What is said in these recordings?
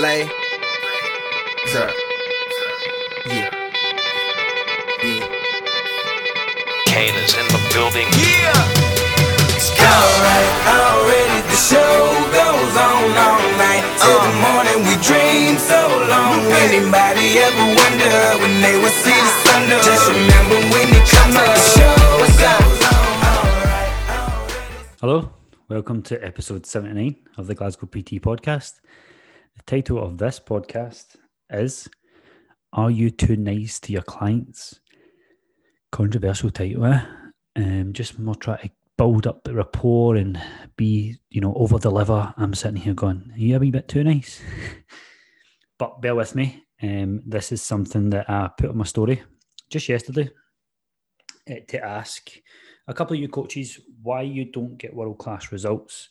Lay. Sir. Yeah. Yeah. Kane is in the building. Yeah. Alright, already the show goes on all night. Uh. Till the morning we dream so long. Anybody ever wonder when they will see the ah. sun? Just remember when you come up, the show goes on. Alright, already. Hello, welcome to episode 79 of the Glasgow PT podcast. The title of this podcast is Are You Too Nice to Your Clients? Controversial title, eh? Um, just more try to build up the rapport and be, you know, over deliver. I'm sitting here going, Are you a wee bit too nice? but bear with me. Um, this is something that I put on my story just yesterday uh, to ask a couple of you coaches why you don't get world class results.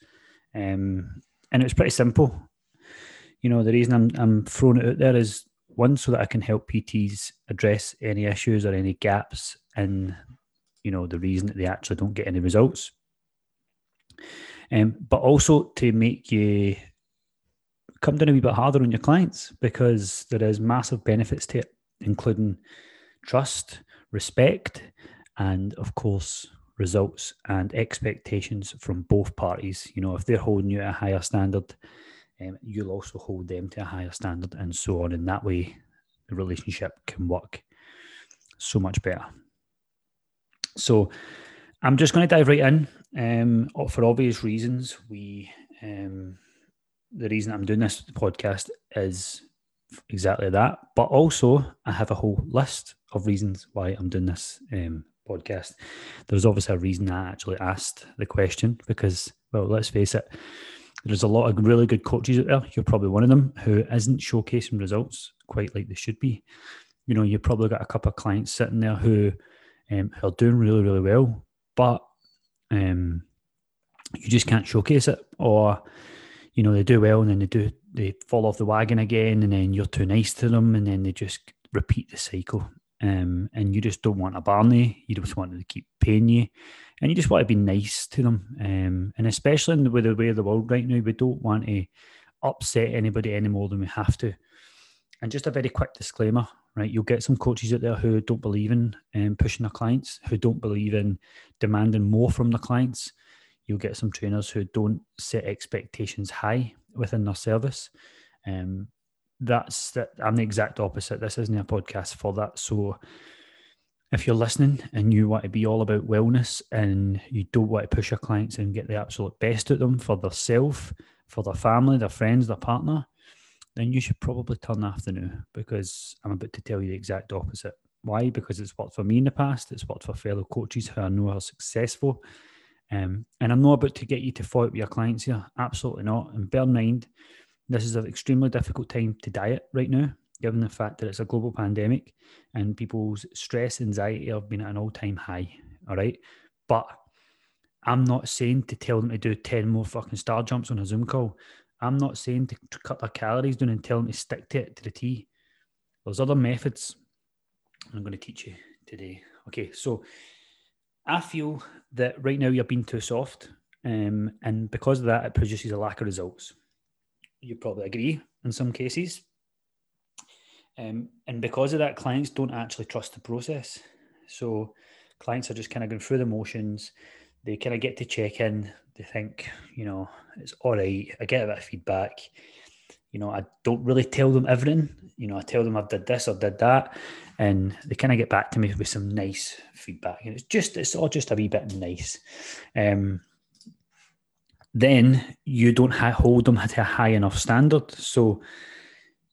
Um, and it was pretty simple. You know, the reason I'm, I'm throwing it out there is one, so that I can help PTs address any issues or any gaps in, you know, the reason that they actually don't get any results. Um, but also to make you come down a wee bit harder on your clients because there is massive benefits to it, including trust, respect, and of course, results and expectations from both parties. You know, if they're holding you at a higher standard, um, you'll also hold them to a higher standard, and so on. And that way, the relationship can work so much better. So, I'm just going to dive right in. Um, for obvious reasons, we um, the reason I'm doing this podcast is exactly that. But also, I have a whole list of reasons why I'm doing this um, podcast. There's obviously a reason I actually asked the question because, well, let's face it, there's a lot of really good coaches out there. You're probably one of them who isn't showcasing results quite like they should be. You know, you've probably got a couple of clients sitting there who, um, who are doing really, really well, but um, you just can't showcase it, or you know they do well and then they do they fall off the wagon again, and then you're too nice to them, and then they just repeat the cycle. Um, and you just don't want a Barney. You just want them to keep paying you, and you just want to be nice to them. Um, and especially in the, with the way of the world right now, we don't want to upset anybody any more than we have to. And just a very quick disclaimer, right? You'll get some coaches out there who don't believe in um, pushing their clients, who don't believe in demanding more from their clients. You'll get some trainers who don't set expectations high within their service. Um, that's that. I'm the exact opposite. This isn't a podcast for that. So, if you're listening and you want to be all about wellness and you don't want to push your clients and get the absolute best out them for their self, for their family, their friends, their partner, then you should probably turn the afternoon because I'm about to tell you the exact opposite. Why? Because it's worked for me in the past. It's worked for fellow coaches who I know are successful. Um, and I'm not about to get you to fight with your clients here. Absolutely not. And bear in mind, this is an extremely difficult time to diet right now, given the fact that it's a global pandemic and people's stress, anxiety have been at an all-time high. All right. But I'm not saying to tell them to do 10 more fucking star jumps on a Zoom call. I'm not saying to to cut their calories down and tell them to stick to it to the T. There's other methods I'm going to teach you today. Okay, so I feel that right now you're being too soft, um, and because of that, it produces a lack of results. You probably agree in some cases. Um, and because of that, clients don't actually trust the process. So clients are just kind of going through the motions. They kind of get to check in. They think, you know, it's all right. I get a bit of feedback. You know, I don't really tell them everything. You know, I tell them I've did this or did that, and they kind of get back to me with some nice feedback. And it's just, it's all just a wee bit nice. Um, then you don't hold them to a high enough standard. So,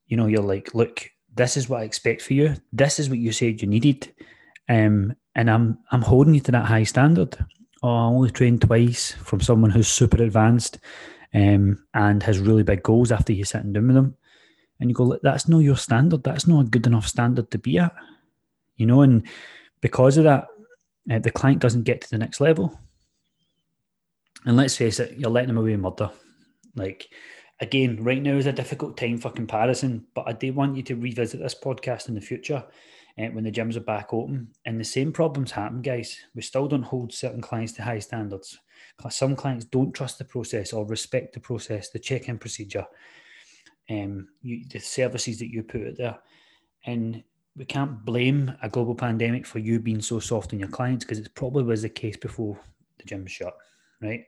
you know, you're like, look, this is what I expect for you. This is what you said you needed. Um, and I'm I'm holding you to that high standard. Oh, I only trained twice from someone who's super advanced um, and has really big goals after you sitting down with them. And you go, that's not your standard. That's not a good enough standard to be at. You know, and because of that, uh, the client doesn't get to the next level. And let's face it, you're letting them away with murder. Like, again, right now is a difficult time for comparison, but I do want you to revisit this podcast in the future uh, when the gyms are back open. And the same problems happen, guys. We still don't hold certain clients to high standards. Some clients don't trust the process or respect the process, the check in procedure. um, you, the services that you put out there. And we can't blame a global pandemic for you being so soft on your clients because it probably was the case before the gym shut, right?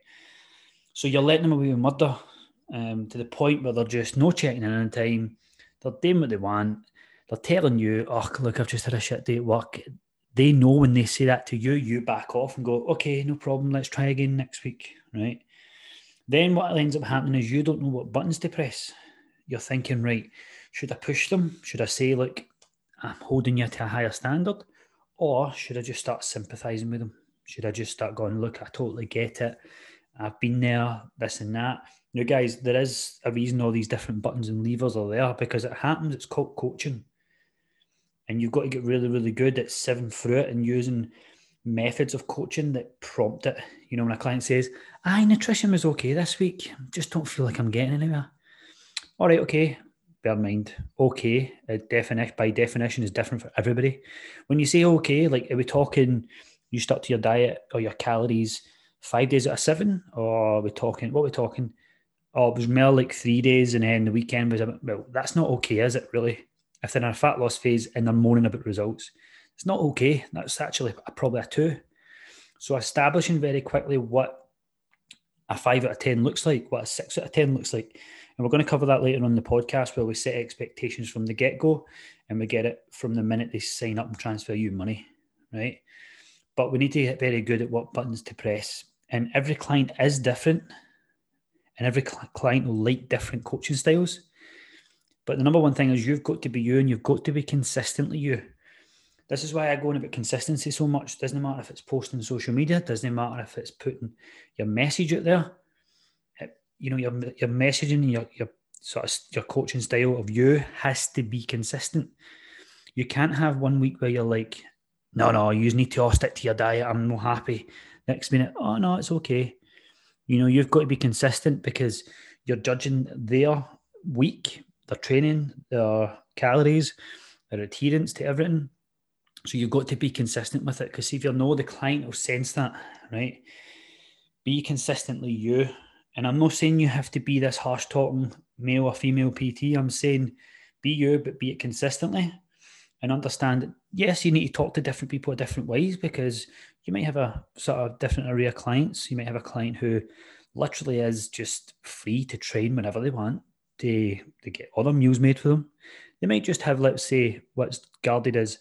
So you're letting them away with murder um, to the point where they're just no checking in on time. They're doing what they want. They're telling you, oh, look, I've just had a shit day at work. They know when they say that to you, you back off and go, okay, no problem. Let's try again next week, right? Then what ends up happening is you don't know what buttons to press. You're thinking, right, should I push them? Should I say, like, I'm holding you to a higher standard? Or should I just start sympathizing with them? Should I just start going, look, I totally get it. I've been there, this and that. Know, guys, there is a reason all these different buttons and levers are there because it happens. It's called coaching. And you've got to get really, really good at sieving through it and using methods of coaching that prompt it. You know, when a client says, Aye, nutrition was okay this week, just don't feel like I'm getting anywhere. All right, okay, bear in mind, okay, by definition is different for everybody. When you say okay, like are we talking you stuck to your diet or your calories five days out of seven, or are we talking what are we talking? Oh, it was more like three days and then the weekend was a bit, well, that's not okay, is it really? If they're in a fat loss phase and they're moaning about results, it's not okay. That's actually probably a two. So establishing very quickly what a five out of ten looks like, what a six out of ten looks like, and we're going to cover that later on the podcast where we set expectations from the get go and we get it from the minute they sign up and transfer you money, right? But we need to get very good at what buttons to press. And every client is different and every client will like different coaching styles. But the number one thing is you've got to be you and you've got to be consistently you. This is why I go on about consistency so much. Doesn't matter if it's posting social media, doesn't matter if it's putting your message out there you know your your messaging, and your your sort of your coaching style of you has to be consistent. You can't have one week where you're like, no, no, you need to all stick to your diet. I'm not happy. Next minute, oh no, it's okay. You know, you've got to be consistent because you're judging their week, their training, their calories, their adherence to everything. So you've got to be consistent with it because if you know the client will sense that, right? Be consistently you and I'm not saying you have to be this harsh talking male or female PT. I'm saying be you, but be it consistently and understand that, yes, you need to talk to different people in different ways because you might have a sort of different array of clients. You might have a client who literally is just free to train whenever they want. They, they get other meals made for them. They might just have, let's say, what's guarded as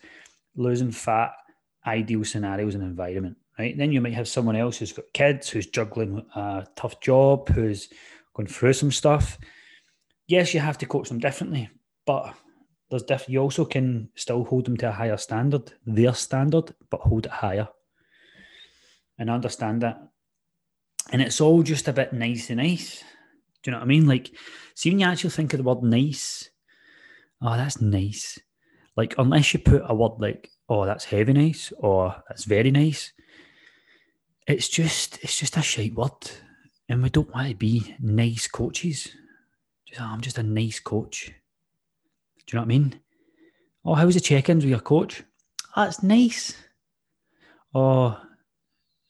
losing fat, ideal scenarios and environment right? Then you might have someone else who's got kids, who's juggling a tough job, who's going through some stuff. Yes, you have to coach them differently, but there's diff- you also can still hold them to a higher standard, their standard, but hold it higher. And understand that. And it's all just a bit nice and nice. Do you know what I mean? Like, see when you actually think of the word nice, oh, that's nice. Like, unless you put a word like, oh, that's heavy nice, or that's very nice, it's just it's just a shite word, and we don't want to be nice coaches. Just, oh, I'm just a nice coach. Do you know what I mean? Oh, how's the check-ins with your coach? Ah, oh, that's nice. Oh,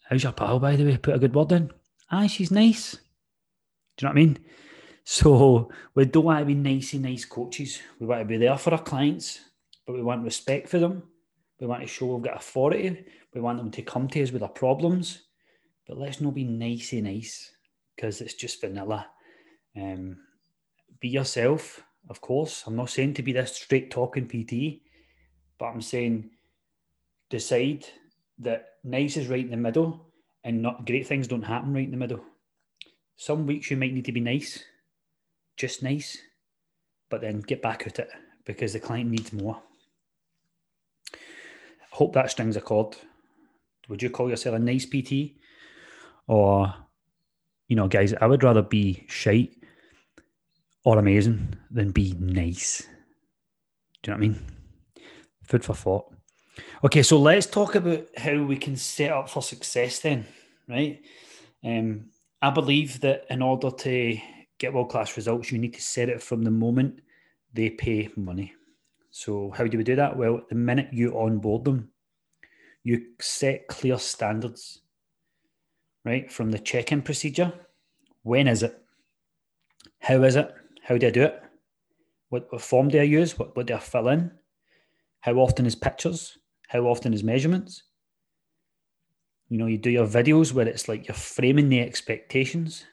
how's your pal, by the way? Put a good word in. Ah, she's nice. Do you know what I mean? So we don't want to be nicey, nice coaches. We want to be there for our clients, but we want respect for them. We want to show we've got authority. We want them to come to us with their problems but let's not be nicey nice because it's just vanilla. Um, be yourself, of course. I'm not saying to be this straight talking PT, but I'm saying decide that nice is right in the middle and not great things don't happen right in the middle. Some weeks you might need to be nice, just nice, but then get back at it because the client needs more. I hope that strings a chord. Would you call yourself a nice PT? or you know, guys, I would rather be shite or amazing than be nice. Do you know what I mean? Food for thought. Okay, so let's talk about how we can set up for success then, right? Um, I believe that in order to get world class results, you need to set it from the moment they pay money. So, how do we do that? Well, the minute you onboard them, you set clear standards right, from the check in procedure. When is it? How is it? How do I do it? What, what form do I use? What, what do I fill in? How often is pictures? How often is measurements? You know, you do your videos where it's like you're framing the expectations.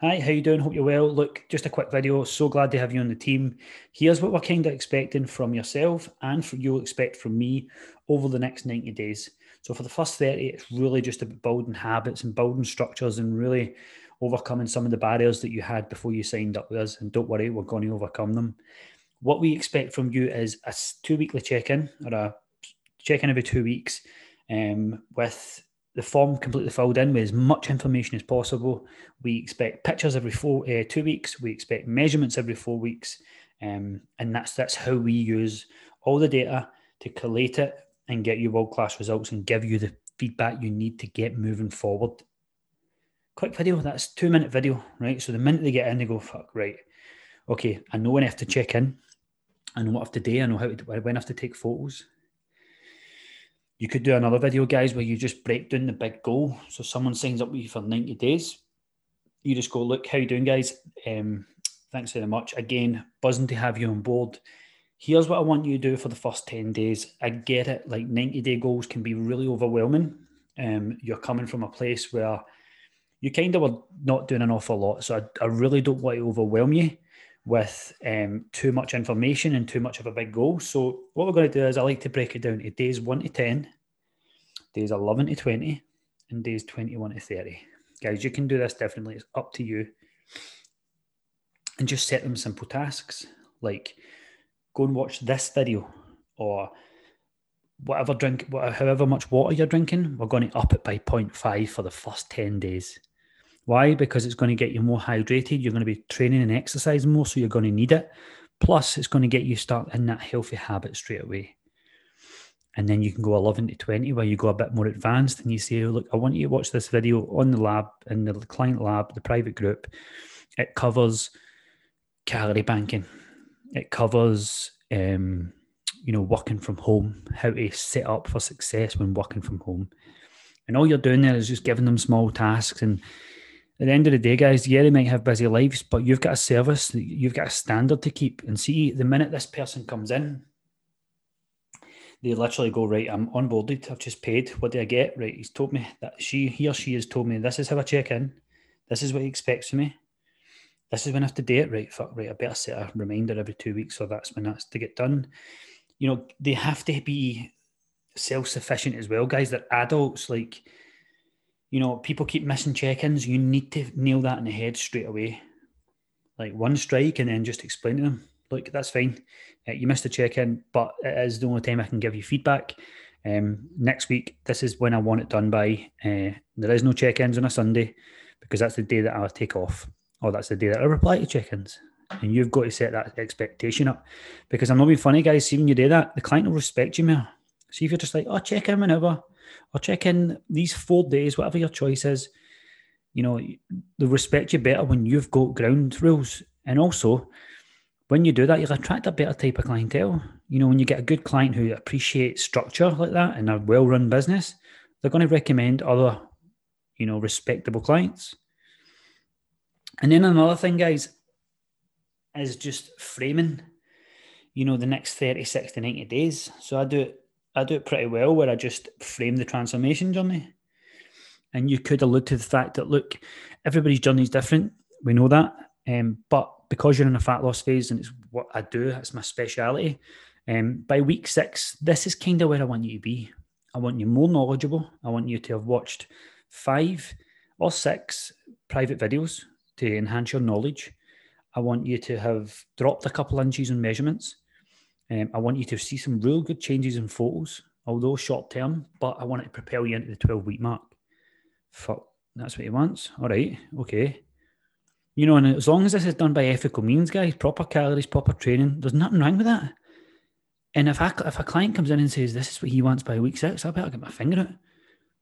Hi, how you doing? Hope you're well. Look, just a quick video. So glad to have you on the team. Here's what we're kind of expecting from yourself and from you'll expect from me over the next 90 days. So for the first 30, it's really just about building habits and building structures and really overcoming some of the barriers that you had before you signed up with us. And don't worry, we're going to overcome them. What we expect from you is a two weekly check in or a check in every two weeks um, with the form completely filled in with as much information as possible. We expect pictures every four, uh, two weeks. We expect measurements every four weeks, um, and that's that's how we use all the data to collate it and get you world class results and give you the feedback you need to get moving forward. Quick video. That's two minute video, right? So the minute they get in, they go, "Fuck, right, okay. I know when I have to check in. I know what I. I know how to, when I have to take photos." You could do another video, guys, where you just break down the big goal. So someone signs up with you for 90 days. You just go, look, how you doing, guys? Um, thanks very much. Again, buzzing to have you on board. Here's what I want you to do for the first 10 days. I get it, like 90 day goals can be really overwhelming. Um, you're coming from a place where you kind of were not doing an awful lot. So I, I really don't want to overwhelm you with um, too much information and too much of a big goal. So what we're going to do is I like to break it down to days 1 to 10, days 11 to 20, and days 21 to 30. Guys, you can do this differently. It's up to you. And just set them simple tasks like go and watch this video or whatever drink, however much water you're drinking, we're going to up it by 0.5 for the first 10 days. Why? Because it's going to get you more hydrated. You're going to be training and exercising more, so you're going to need it. Plus, it's going to get you start in that healthy habit straight away. And then you can go 11 to 20, where you go a bit more advanced and you say, Look, I want you to watch this video on the lab, in the client lab, the private group. It covers calorie banking, it covers, um, you know, working from home, how to set up for success when working from home. And all you're doing there is just giving them small tasks and at the end of the day, guys, yeah, they might have busy lives, but you've got a service, you've got a standard to keep. And see, the minute this person comes in, they literally go, right, I'm onboarded, I've just paid. What do I get? Right, he's told me that she, he or she has told me this is how I check in, this is what he expects from me. This is when I have to do it. Right, fuck, right, I better set a reminder every two weeks, so that's when that's to get done. You know, they have to be self sufficient as well, guys. They're adults, like you know, people keep missing check-ins. You need to nail that in the head straight away. Like one strike and then just explain to them, look, that's fine. Uh, you missed a check-in, but it is the only time I can give you feedback. Um, next week, this is when I want it done by. Uh, there is no check-ins on a Sunday because that's the day that I'll take off, or that's the day that I reply to check-ins. And you've got to set that expectation up because I'm not being funny, guys. See, when you do that, the client will respect you more. See if you're just like, oh, check in whenever or check in these four days, whatever your choice is. You know, they respect you better when you've got ground rules. And also, when you do that, you'll attract a better type of clientele. You know, when you get a good client who appreciates structure like that and a well run business, they're going to recommend other, you know, respectable clients. And then another thing, guys, is just framing, you know, the next 30, 60, 90 days. So I do it I do it pretty well where I just frame the transformation journey. And you could allude to the fact that, look, everybody's journey is different. We know that. Um, but because you're in a fat loss phase and it's what I do, it's my speciality. Um, by week six, this is kind of where I want you to be. I want you more knowledgeable. I want you to have watched five or six private videos to enhance your knowledge. I want you to have dropped a couple inches in measurements. Um, I want you to see some real good changes in photos, although short term, but I want it to propel you into the 12 week mark. Fuck, that's what he wants. All right, okay. You know, and as long as this is done by ethical means, guys, proper calories, proper training, there's nothing wrong with that. And if I, if a client comes in and says this is what he wants by week six, I better get my finger out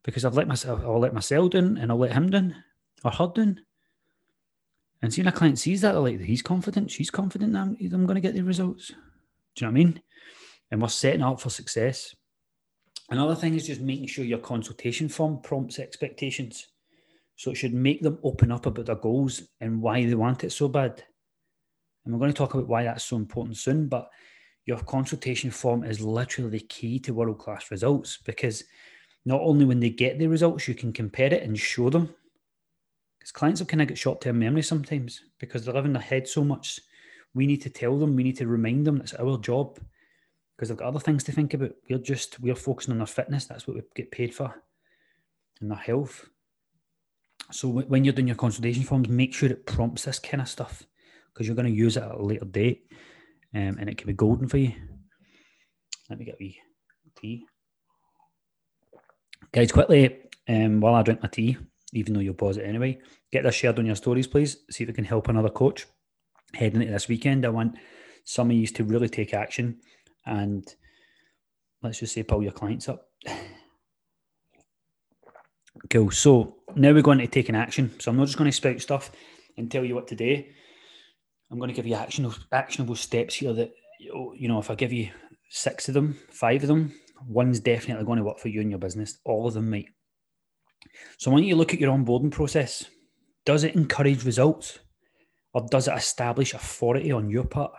because I've let myself, I'll let myself down and I'll let him down or her down. And seeing a client sees that, they're like, he's confident, she's confident I'm, I'm going to get the results. Do you know what I mean? And we're setting up for success. Another thing is just making sure your consultation form prompts expectations. So it should make them open up about their goals and why they want it so bad. And we're going to talk about why that's so important soon. But your consultation form is literally the key to world class results because not only when they get the results, you can compare it and show them. Because clients will kind of get short term memory sometimes because they live in their head so much. We need to tell them, we need to remind them it's our job because they've got other things to think about. We're just, we're focusing on their fitness. That's what we get paid for and their health. So when you're doing your consultation forms, make sure it prompts this kind of stuff because you're going to use it at a later date um, and it can be golden for you. Let me get a wee tea. Guys, quickly, um, while I drink my tea, even though you'll pause it anyway, get this shared on your stories, please. See if it can help another coach heading into this weekend. I want some of you to really take action and let's just say pull your clients up. Cool. So now we're going to take an action. So I'm not just going to spout stuff and tell you what to do. I'm going to give you actionable, actionable steps here that, you know, if I give you six of them, five of them, one's definitely going to work for you and your business. All of them might. So I want you to look at your onboarding process. Does it encourage results or does it establish authority on your part?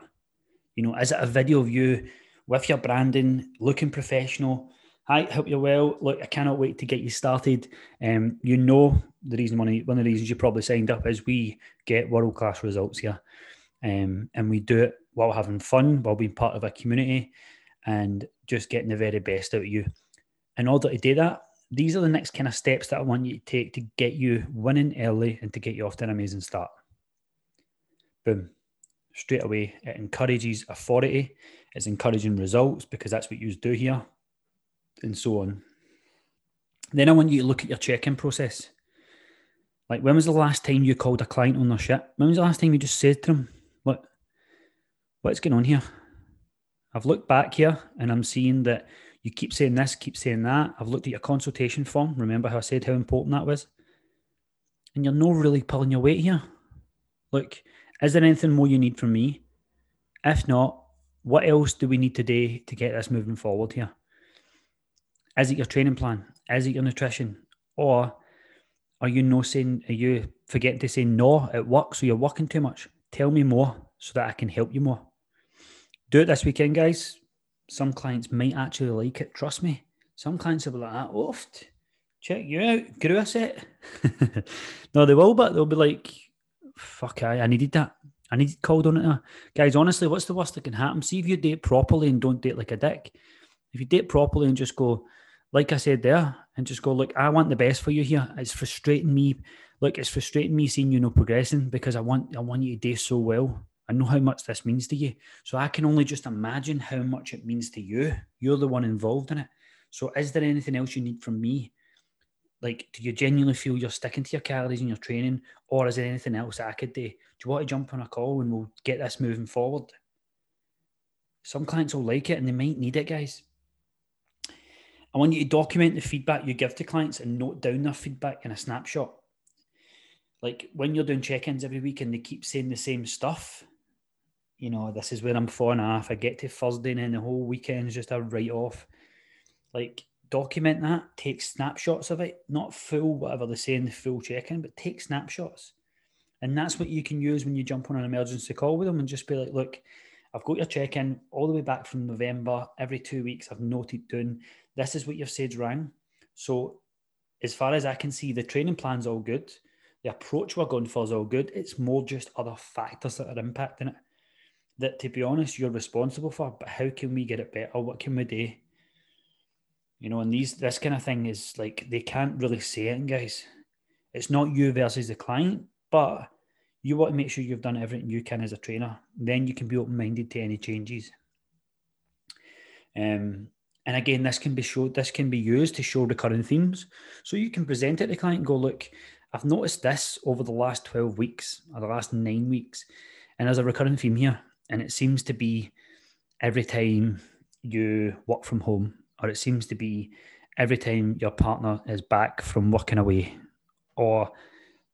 You know, is it a video of you with your branding, looking professional, Hi, hope you're well. Look, I cannot wait to get you started. Um, you know the reason one of, one of the reasons you probably signed up is we get world class results here, um, and we do it while having fun, while being part of a community, and just getting the very best out of you. In order to do that, these are the next kind of steps that I want you to take to get you winning early and to get you off to an amazing start. Boom. Straight away, it encourages authority. It's encouraging results because that's what you do here and so on. Then I want you to look at your check-in process. Like, when was the last time you called a client on their shit? When was the last time you just said to them, "What, what's going on here?" I've looked back here and I'm seeing that you keep saying this, keep saying that. I've looked at your consultation form. Remember how I said how important that was? And you're not really pulling your weight here. Look, is there anything more you need from me? If not, what else do we need today to get this moving forward here? Is it your training plan? Is it your nutrition? Or are you no saying, are you forgetting to say no at work? So you're working too much? Tell me more so that I can help you more. Do it this weekend, guys. Some clients might actually like it. Trust me. Some clients will be like, ah, that, oft. Check you out. Grew a set. no, they will, but they'll be like, fuck, I, I needed that. I needed called on it. Guys, honestly, what's the worst that can happen? See if you date properly and don't date like a dick. If you date properly and just go, like I said there, and just go, look, I want the best for you here. It's frustrating me. Look, it's frustrating me seeing you not progressing because I want I want you to do so well. I know how much this means to you. So I can only just imagine how much it means to you. You're the one involved in it. So is there anything else you need from me? Like, do you genuinely feel you're sticking to your calories and your training? Or is there anything else that I could do? Do you want to jump on a call and we'll get this moving forward? Some clients will like it and they might need it, guys. I want you to document the feedback you give to clients and note down their feedback in a snapshot. Like when you're doing check ins every week and they keep saying the same stuff, you know, this is where I'm four and a half. I get to Thursday and then the whole weekend is just a write off. Like document that, take snapshots of it, not full, whatever they're saying, the full check in, but take snapshots. And that's what you can use when you jump on an emergency call with them and just be like, look, I've got your check in all the way back from November. Every two weeks, I've noted down this is what you've said rang. So, as far as I can see, the training plan's all good. The approach we're going for is all good. It's more just other factors that are impacting it. That, to be honest, you're responsible for. But how can we get it better? What can we do? You know, and these this kind of thing is like they can't really say it, guys. It's not you versus the client, but you want to make sure you've done everything you can as a trainer. Then you can be open minded to any changes. Um, and again, this can be showed, this can be used to show recurring themes. So you can present it to the client and go, look, I've noticed this over the last 12 weeks or the last nine weeks. And there's a recurring theme here. And it seems to be every time you work from home, or it seems to be every time your partner is back from working away, or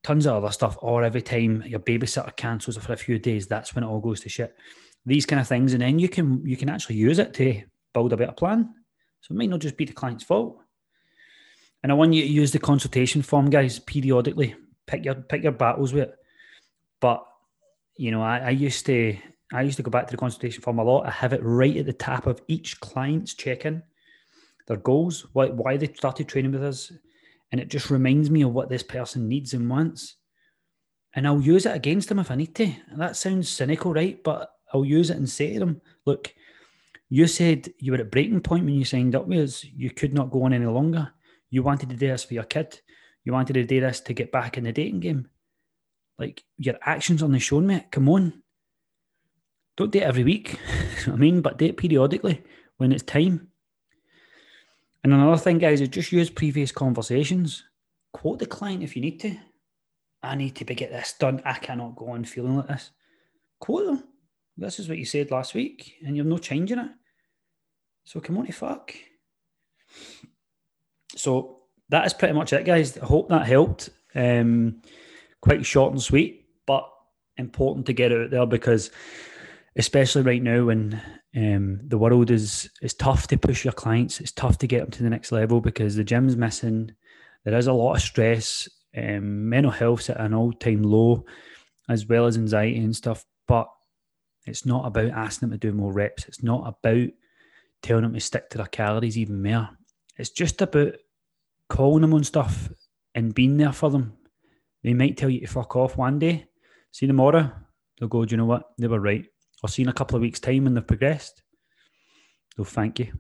tons of other stuff, or every time your babysitter cancels for a few days, that's when it all goes to shit. These kind of things, and then you can you can actually use it to build a better plan. So it might not just be the client's fault. And I want you to use the consultation form, guys, periodically. Pick your pick your battles with it. But you know, I, I used to I used to go back to the consultation form a lot. I have it right at the top of each client's check-in, their goals, why why they started training with us, and it just reminds me of what this person needs and wants. And I'll use it against them if I need to. And that sounds cynical, right? But I'll use it and say to them, look, you said you were at breaking point when you signed up with us. You could not go on any longer. You wanted to do this for your kid. You wanted to do this to get back in the dating game. Like your actions on the show, mate. Come on. Don't date every week. I mean, but date periodically when it's time. And another thing, guys, is just use previous conversations. Quote the client if you need to. I need to get this done. I cannot go on feeling like this. Quote them. This is what you said last week, and you're no changing it. So come on to fuck. So that is pretty much it, guys. I hope that helped. Um, quite short and sweet, but important to get out there because, especially right now when um, the world is is tough to push your clients, it's tough to get them to the next level because the gym's missing. There is a lot of stress. Um, mental health's at an all time low, as well as anxiety and stuff. But it's not about asking them to do more reps. It's not about telling them to stick to their calories even more. It's just about calling them on stuff and being there for them. They might tell you to fuck off one day. See tomorrow, they'll go, do you know what? They were right. Or see in a couple of weeks' time when they've progressed. They'll thank you.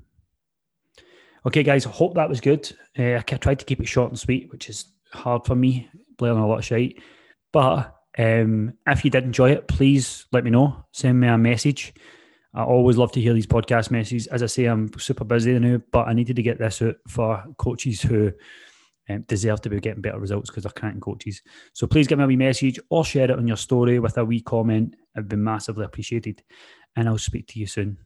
Okay, guys, I hope that was good. Uh, I tried to keep it short and sweet, which is hard for me, blaring a lot of shite. But um, if you did enjoy it, please let me know. Send me a message. I always love to hear these podcast messages. As I say, I'm super busy now, but I needed to get this out for coaches who um, deserve to be getting better results because they're cranking coaches. So please give me a wee message or share it on your story with a wee comment. It'd be massively appreciated. And I'll speak to you soon.